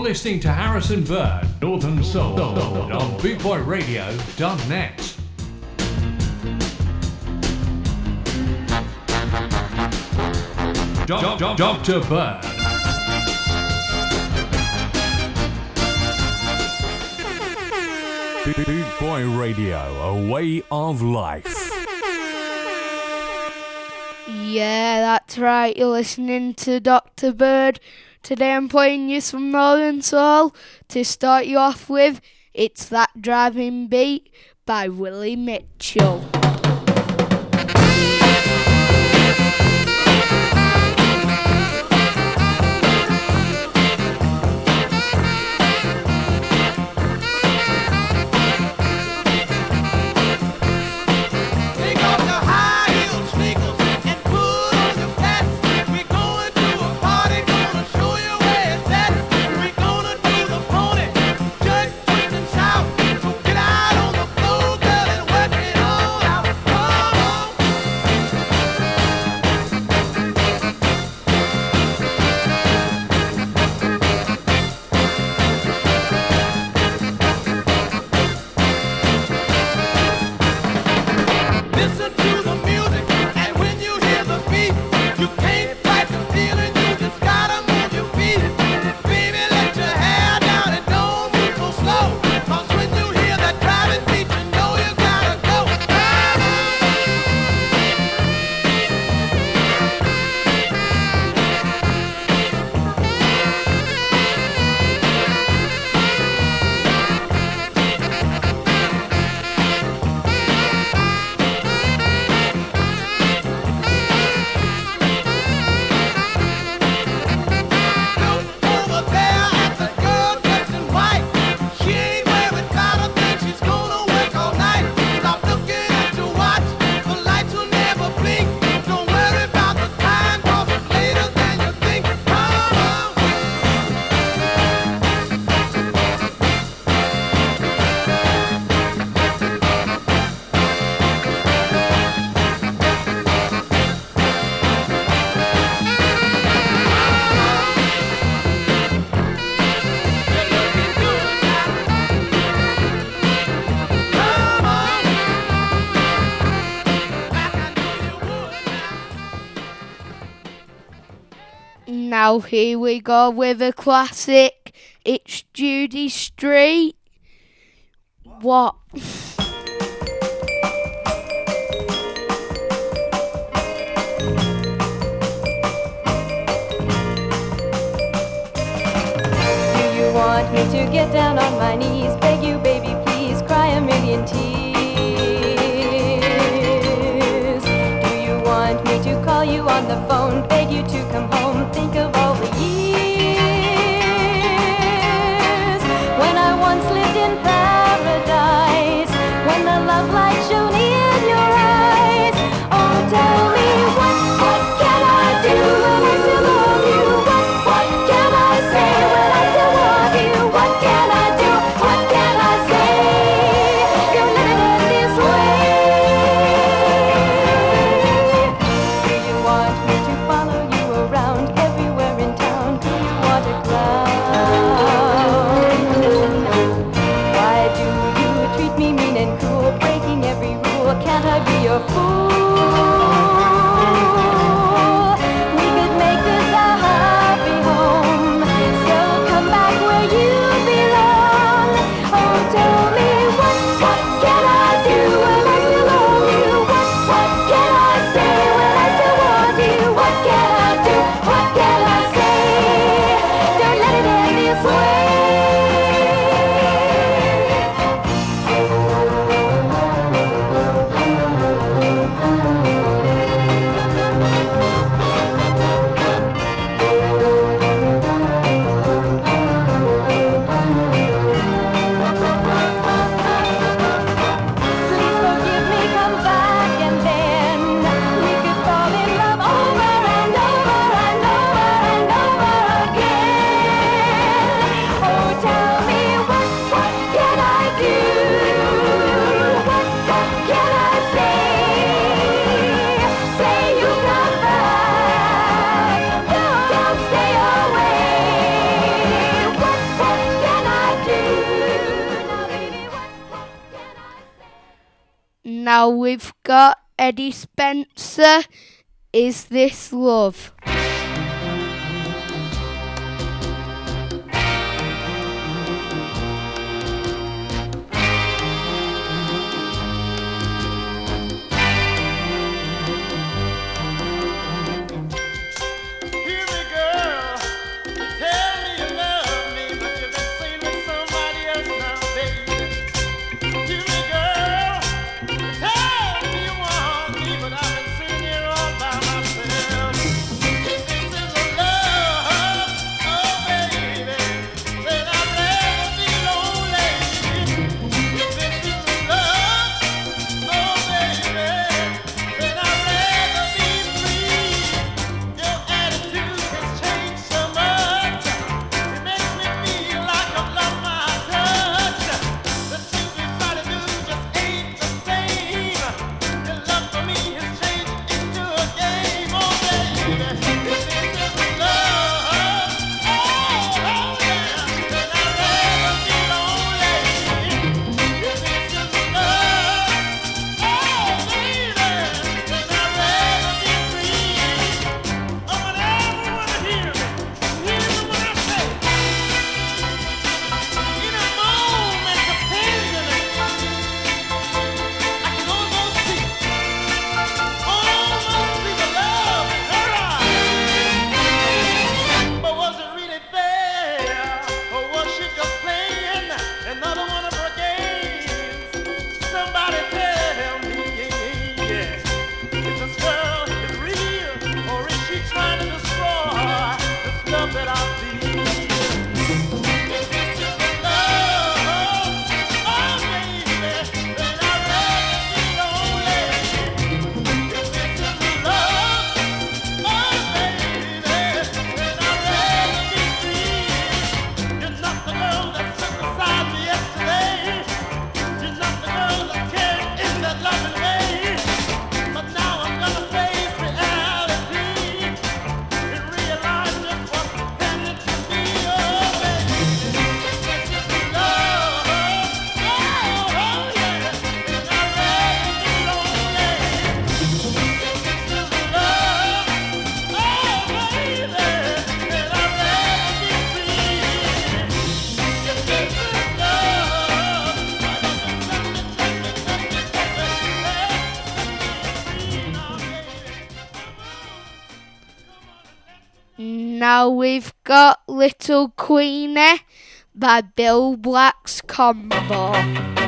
You're listening to Harrison Bird, Northern Soul, on BootboyRadio.net. Dr. Bird. Boot Boy Radio, a way of life. Yeah, that's right. You're listening to Dr. Bird. Today I'm playing you some Northern Soul to start you off with. It's That Driving Beat by Willie Mitchell. Now here we go with a classic. It's Judy Street. What? Do you want me to get down on my knees, beg you, baby, please, cry a million tears? Do you want me to call you on the phone, beg you to come home, think of Eddie Spencer, Is This Love? we've got Little Queenie by Bill Black's Combo.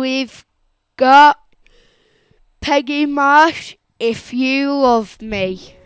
we've got Peggy Marsh, If You Love Me.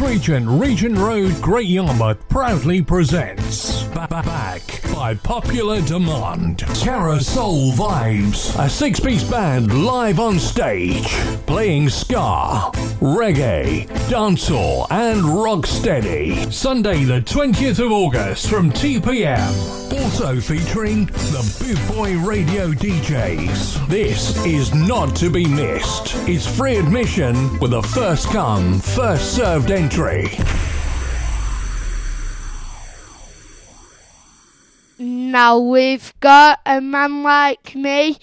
Regent, Regent Road, Great Yarmouth proudly presents by popular demand. Terror Soul Vibes, a six piece band live on stage, playing ska, reggae, dancehall, and rocksteady. Sunday, the 20th of August from 2 pm. Also featuring the Boot Boy Radio DJs. This is not to be missed. It's free admission with a first come, first served entry. Now we've got A Man Like Me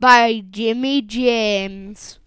by Jimmy James.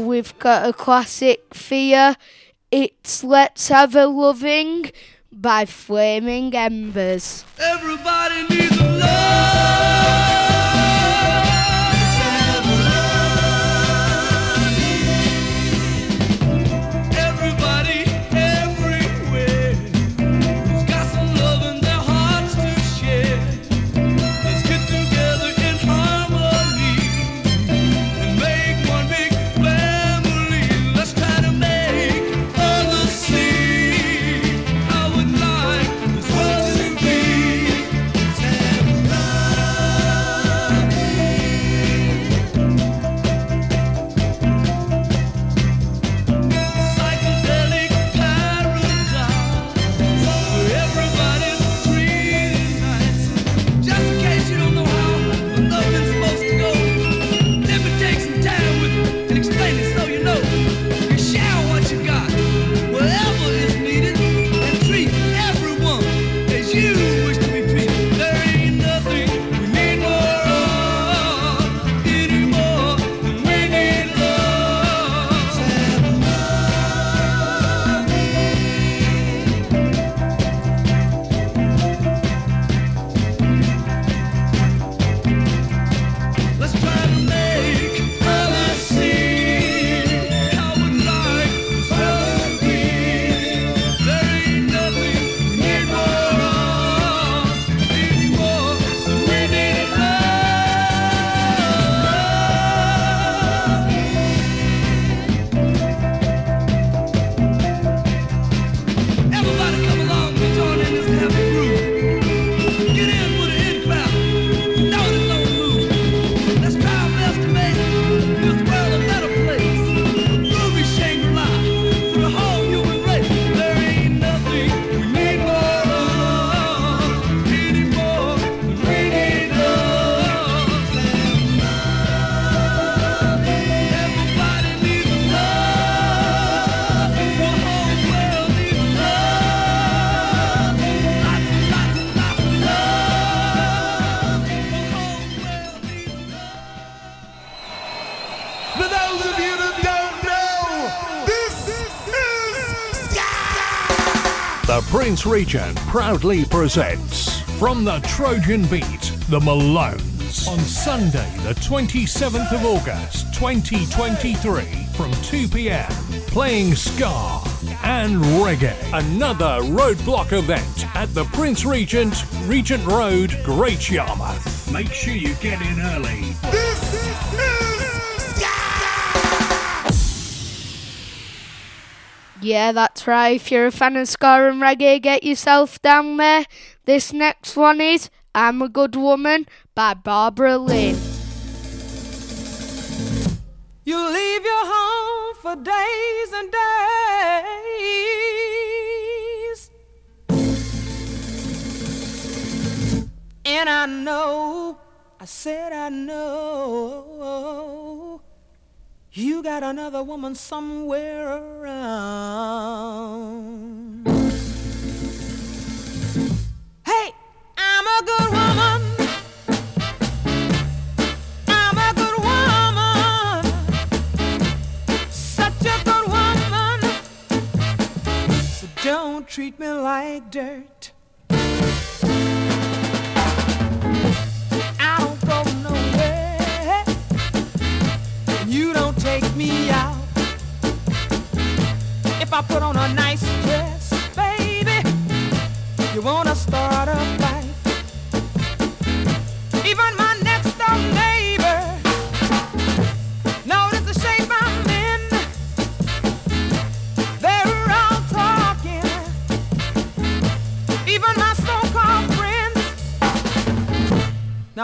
we've got a classic fear. It's Let's Have a Loving by Flaming Embers. Everybody needs a love. Midlands region proudly presents From the Trojan Beat, The Malones, on Sunday, the 27th of August 2023, from 2 pm, playing ska and Reggae. Another roadblock event at the Prince Regent, Regent Road, Great Yarmouth. Make sure you get in early. Yeah, that's right. If you're a fan of ska and reggae, get yourself down there. This next one is I'm a Good Woman by Barbara Lynn. You leave your home for days and days. And I know, I said I know you got another woman somewhere around. Hey, I'm a good woman. Don't treat me like dirt.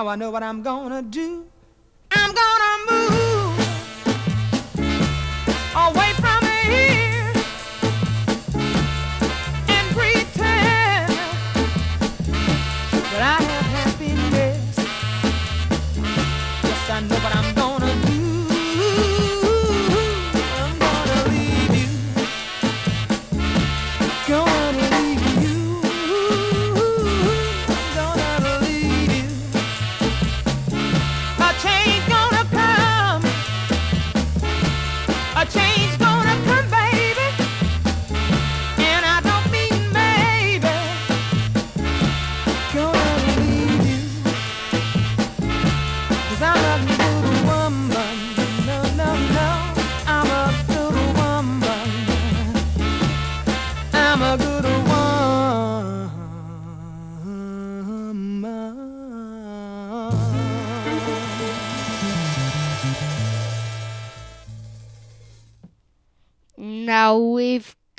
I know what I'm gonna do.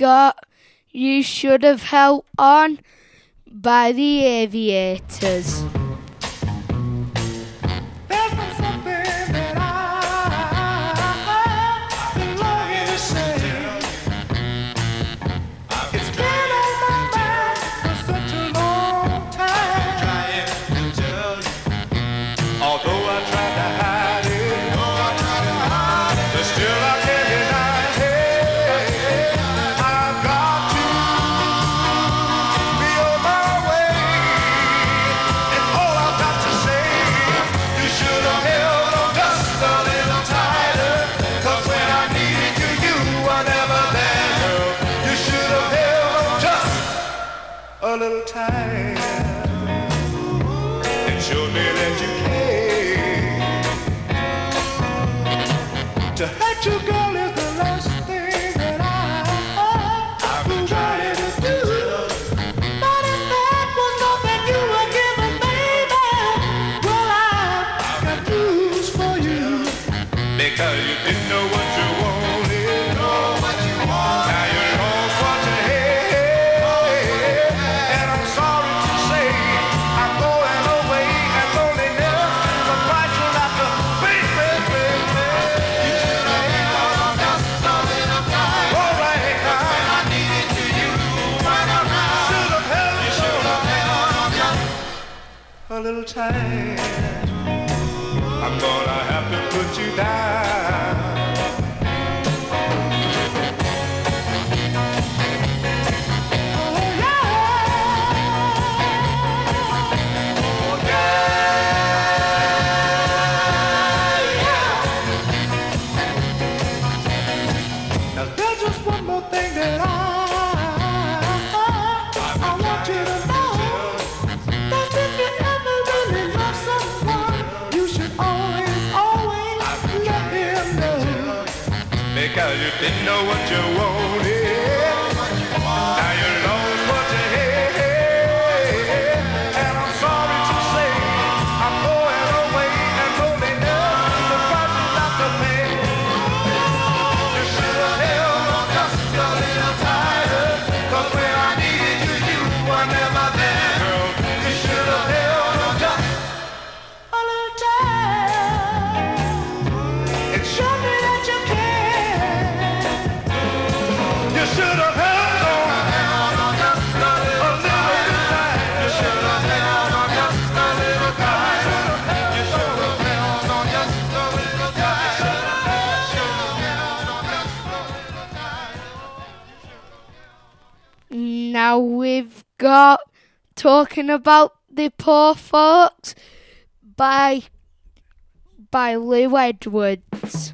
got You Should Have Held On by the Aviators. time cause you didn't know what you wanted. got talking about the poor folks by by Lou Edwards.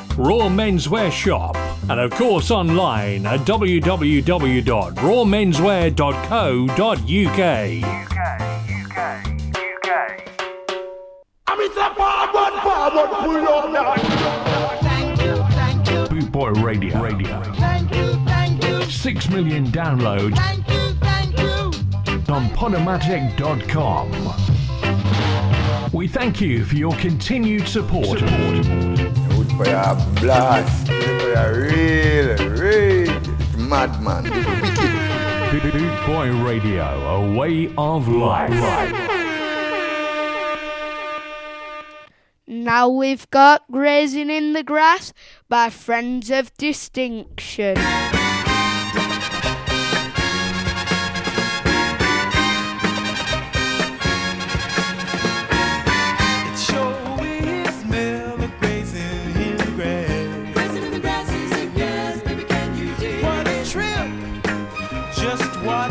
Raw Menswear Shop, and of course online at www.rawmenswear.co.uk. Boot Boy Radio. Radio. Thank you, thank you. Six million downloads. Thank you, thank you. On Podomatic.com. We thank you for your continued support. support for your blast, for your real, real madman. Boot Boy Radio, a way of life. Now we've got Grazing in the Grass by Friends of Distinction.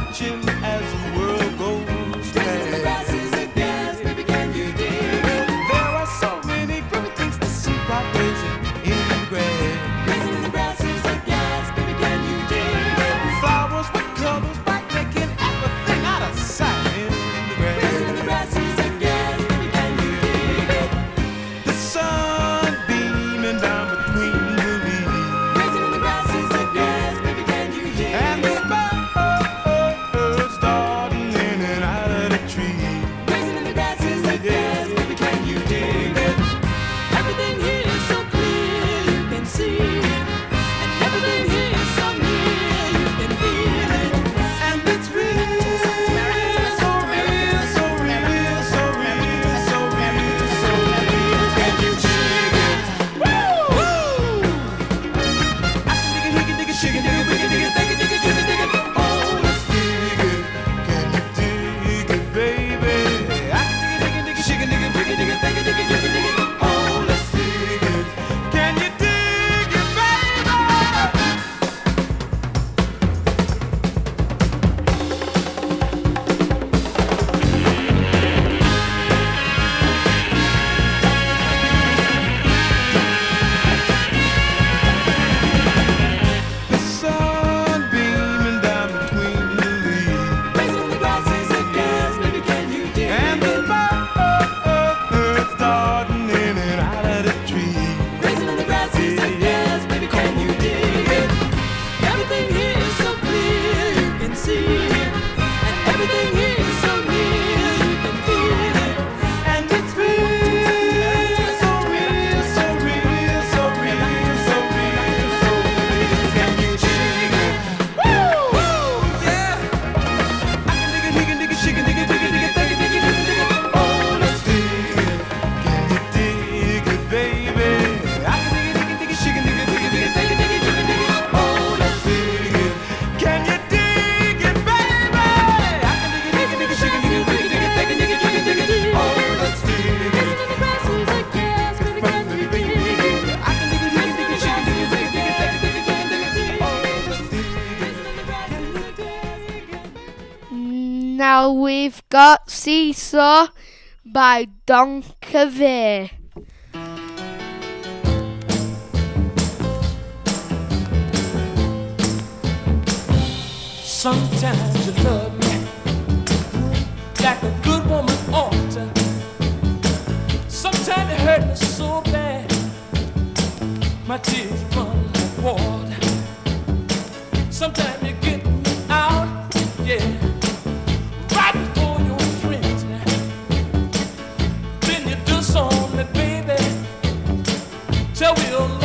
watching Got Seesaw by Don Covay. Sometimes you love me like a good woman ought to. Sometimes it hurt me so bad, my tears run like water. Sometimes tell me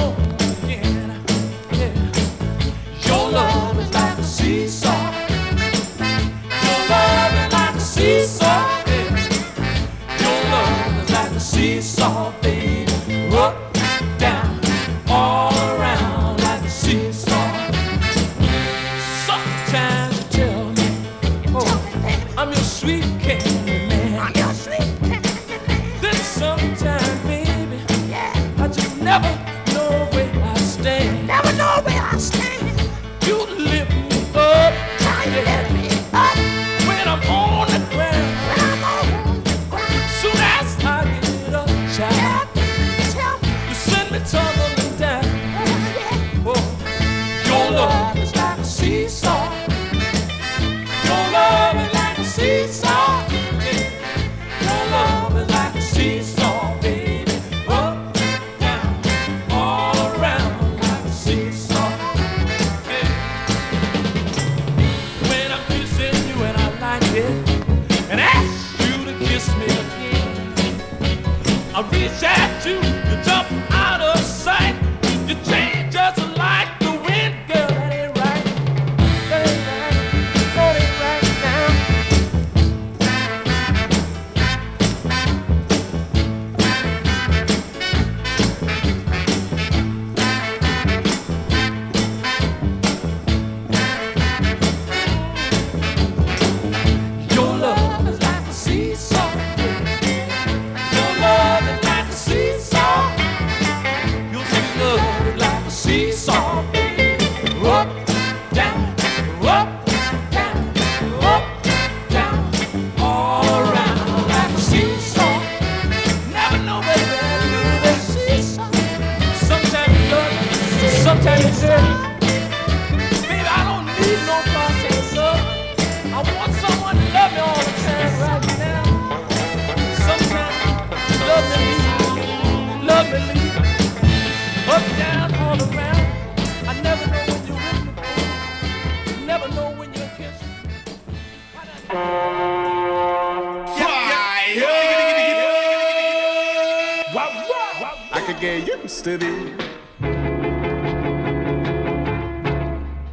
like again yesterday.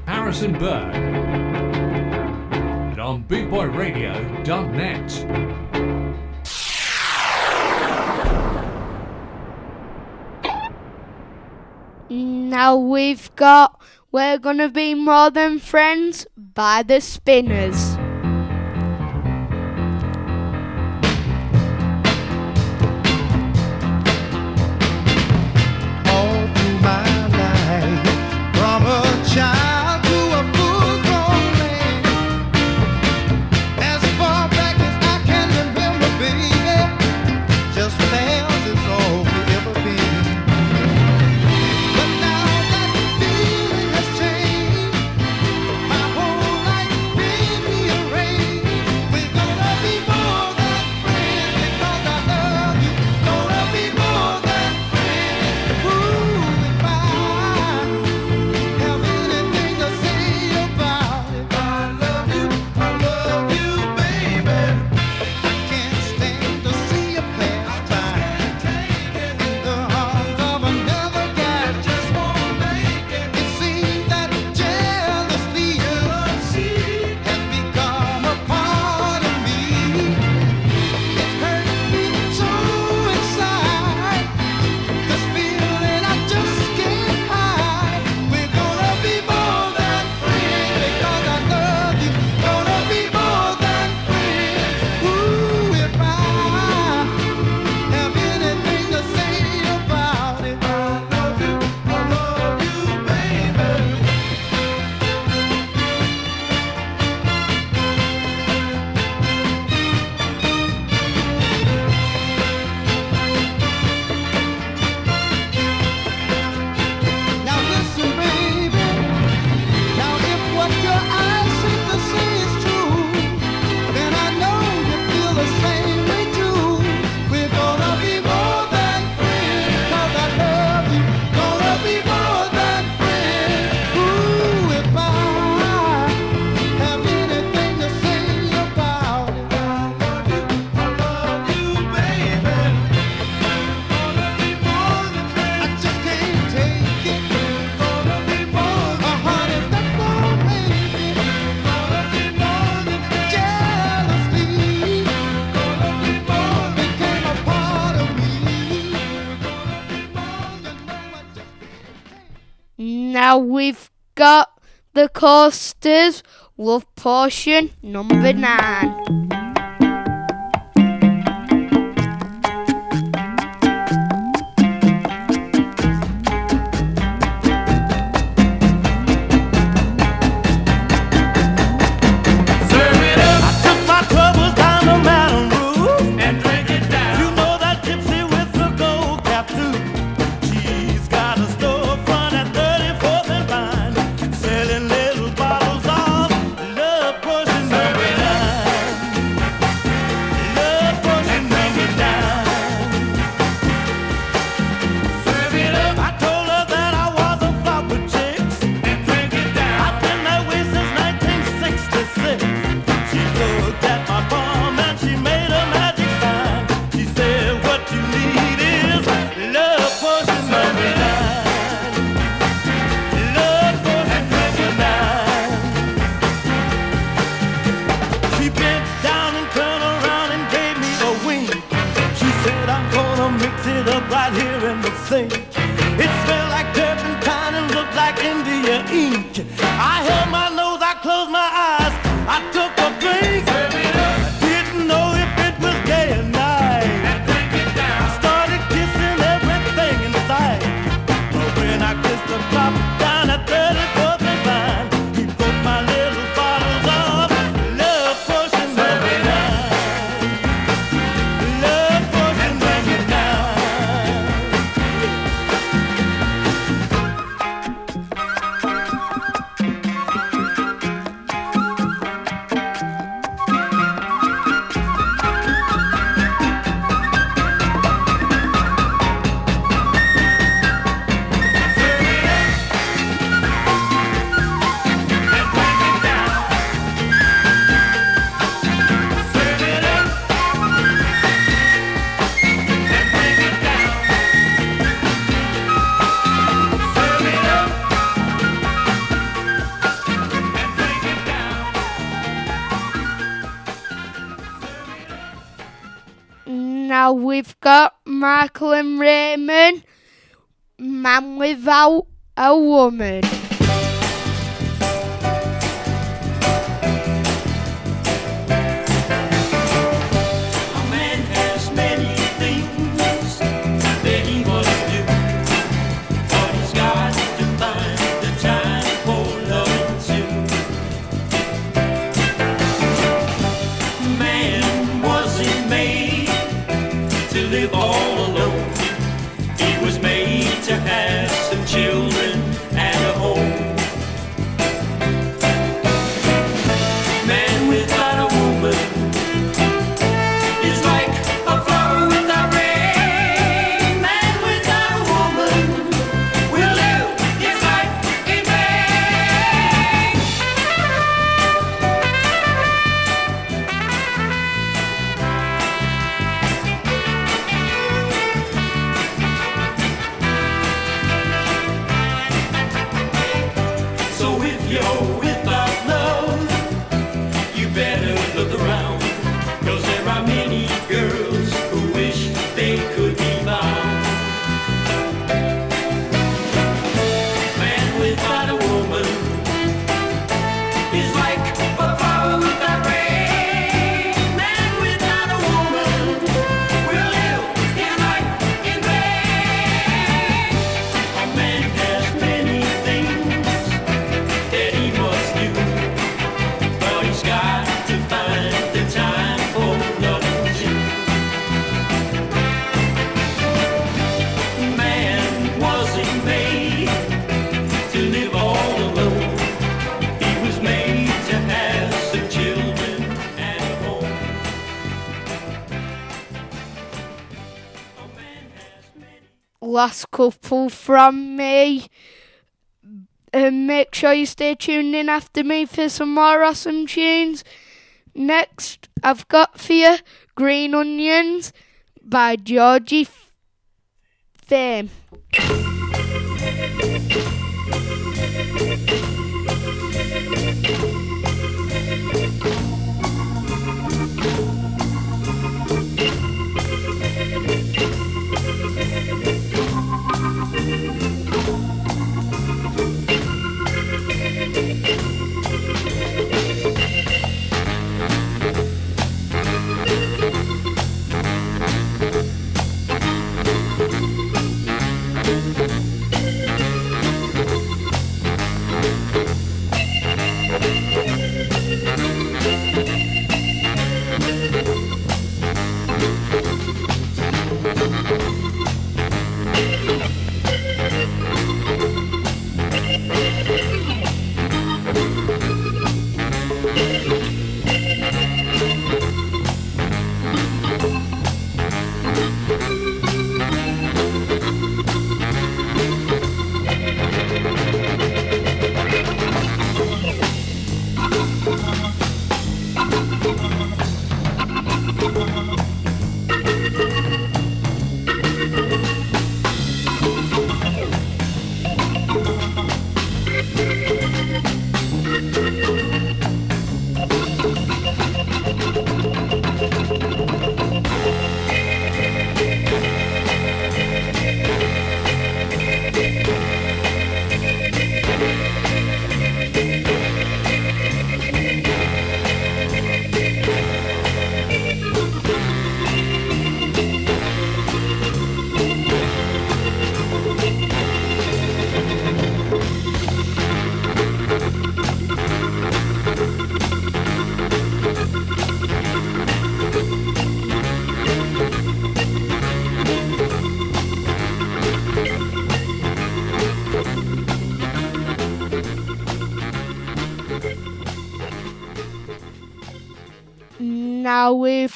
Harrison Bird and on bootboyradio.net. Now we've got We're Gonna Be More Than Friends by the Spinners. Posters, love potion number nine. I held my Jacqueline Raymond, man without a woman. couple from me. And make sure you stay tuned in after me for some more awesome tunes. Next, I've got for you Green Onions by Georgie Fame.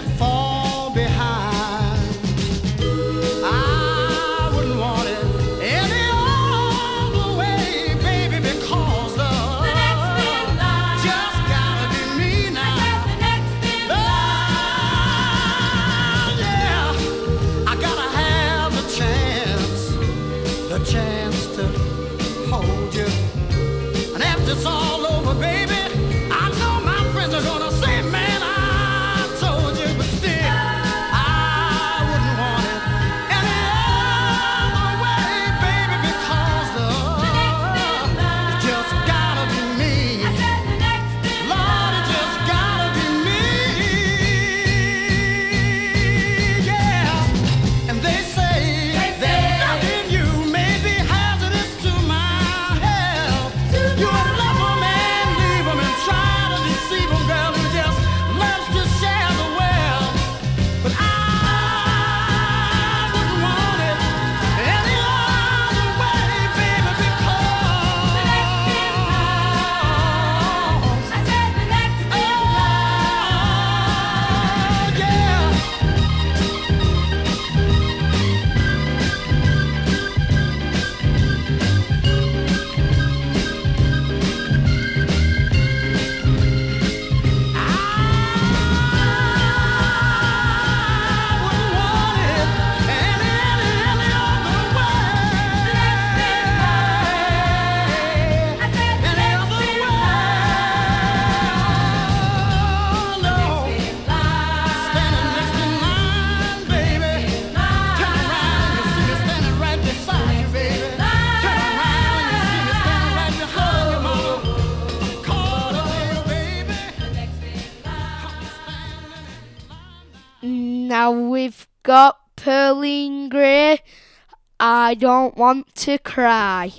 that fall. I don't want to cry.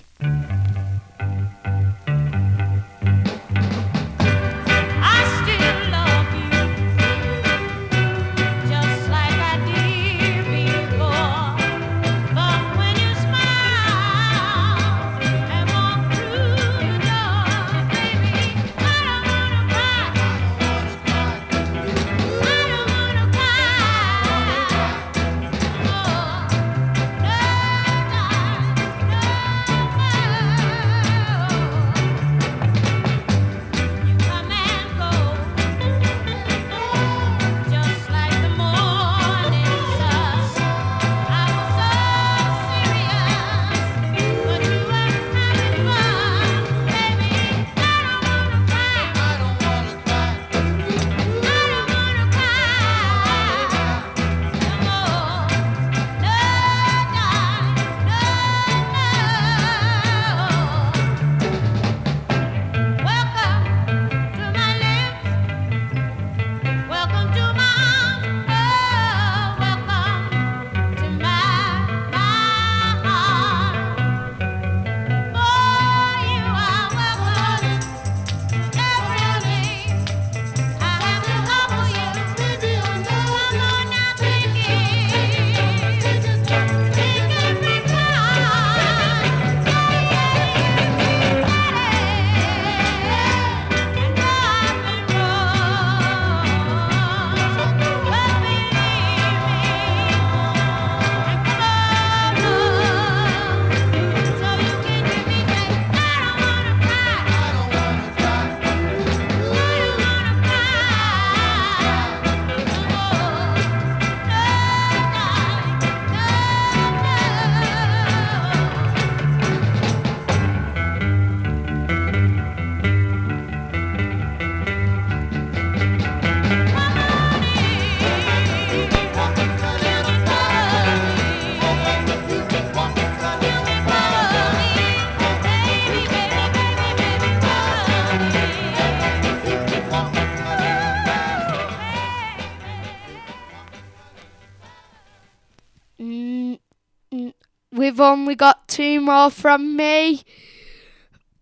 only got two more from me.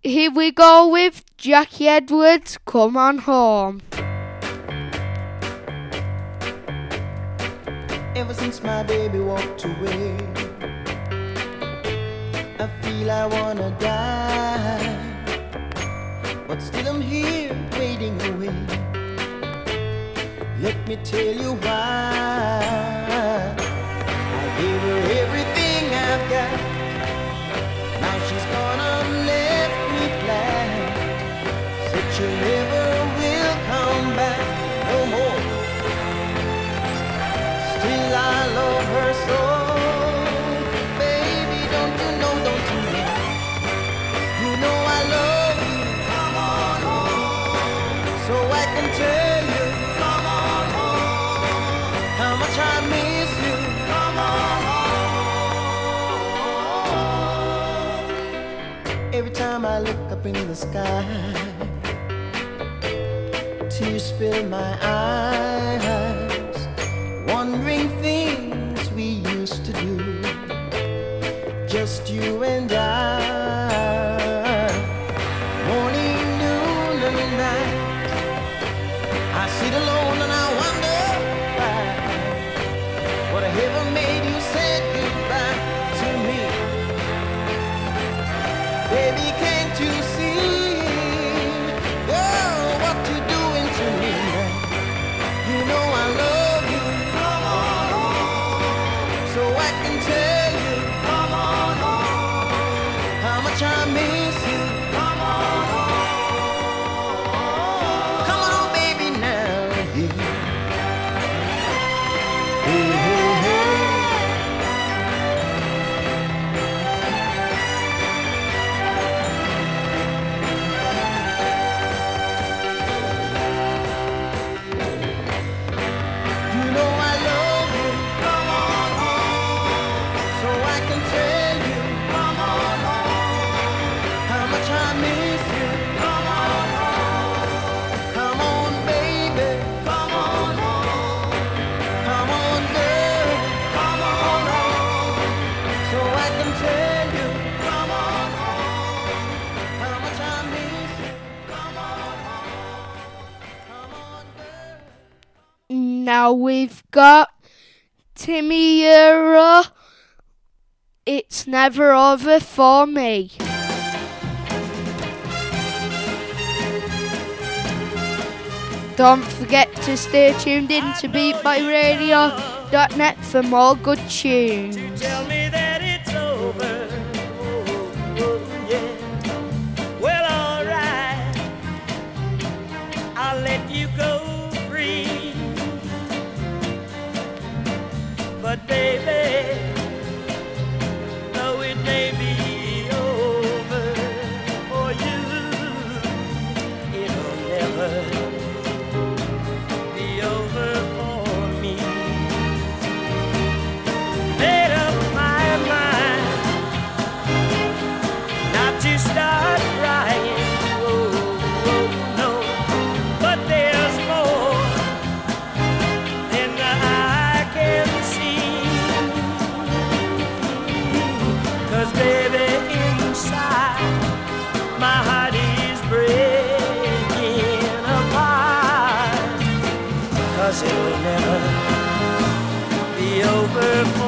Here we go with Jackie Edwards, Come On Home. Ever since my baby walked away, I feel I wanna die. But still I'm here waiting away. Let me tell you why. will come back no more. Still I love her so. Baby, don't you know, don't you? You know I love you. Come on home. So I can tell you. Come on home. How much I miss you. Every time I look up in the sky tears fill my eyes. It's never over for me. Don't forget to stay tuned in to BootboyRadio.net for more good tunes. But baby Joseph.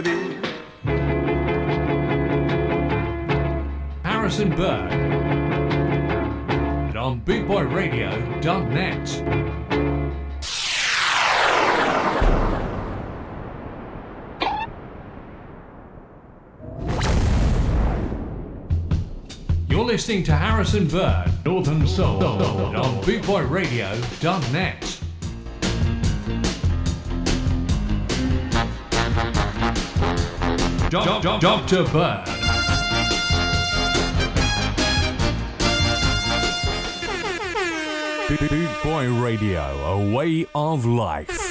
This. Harrison Bird. And on BootboyRadio.net. You're listening to Harrison Bird, Northern Soul, on BootboyRadio.net. Doc- Doc- Dr. Bird. Boot Boy Radio, a way of life.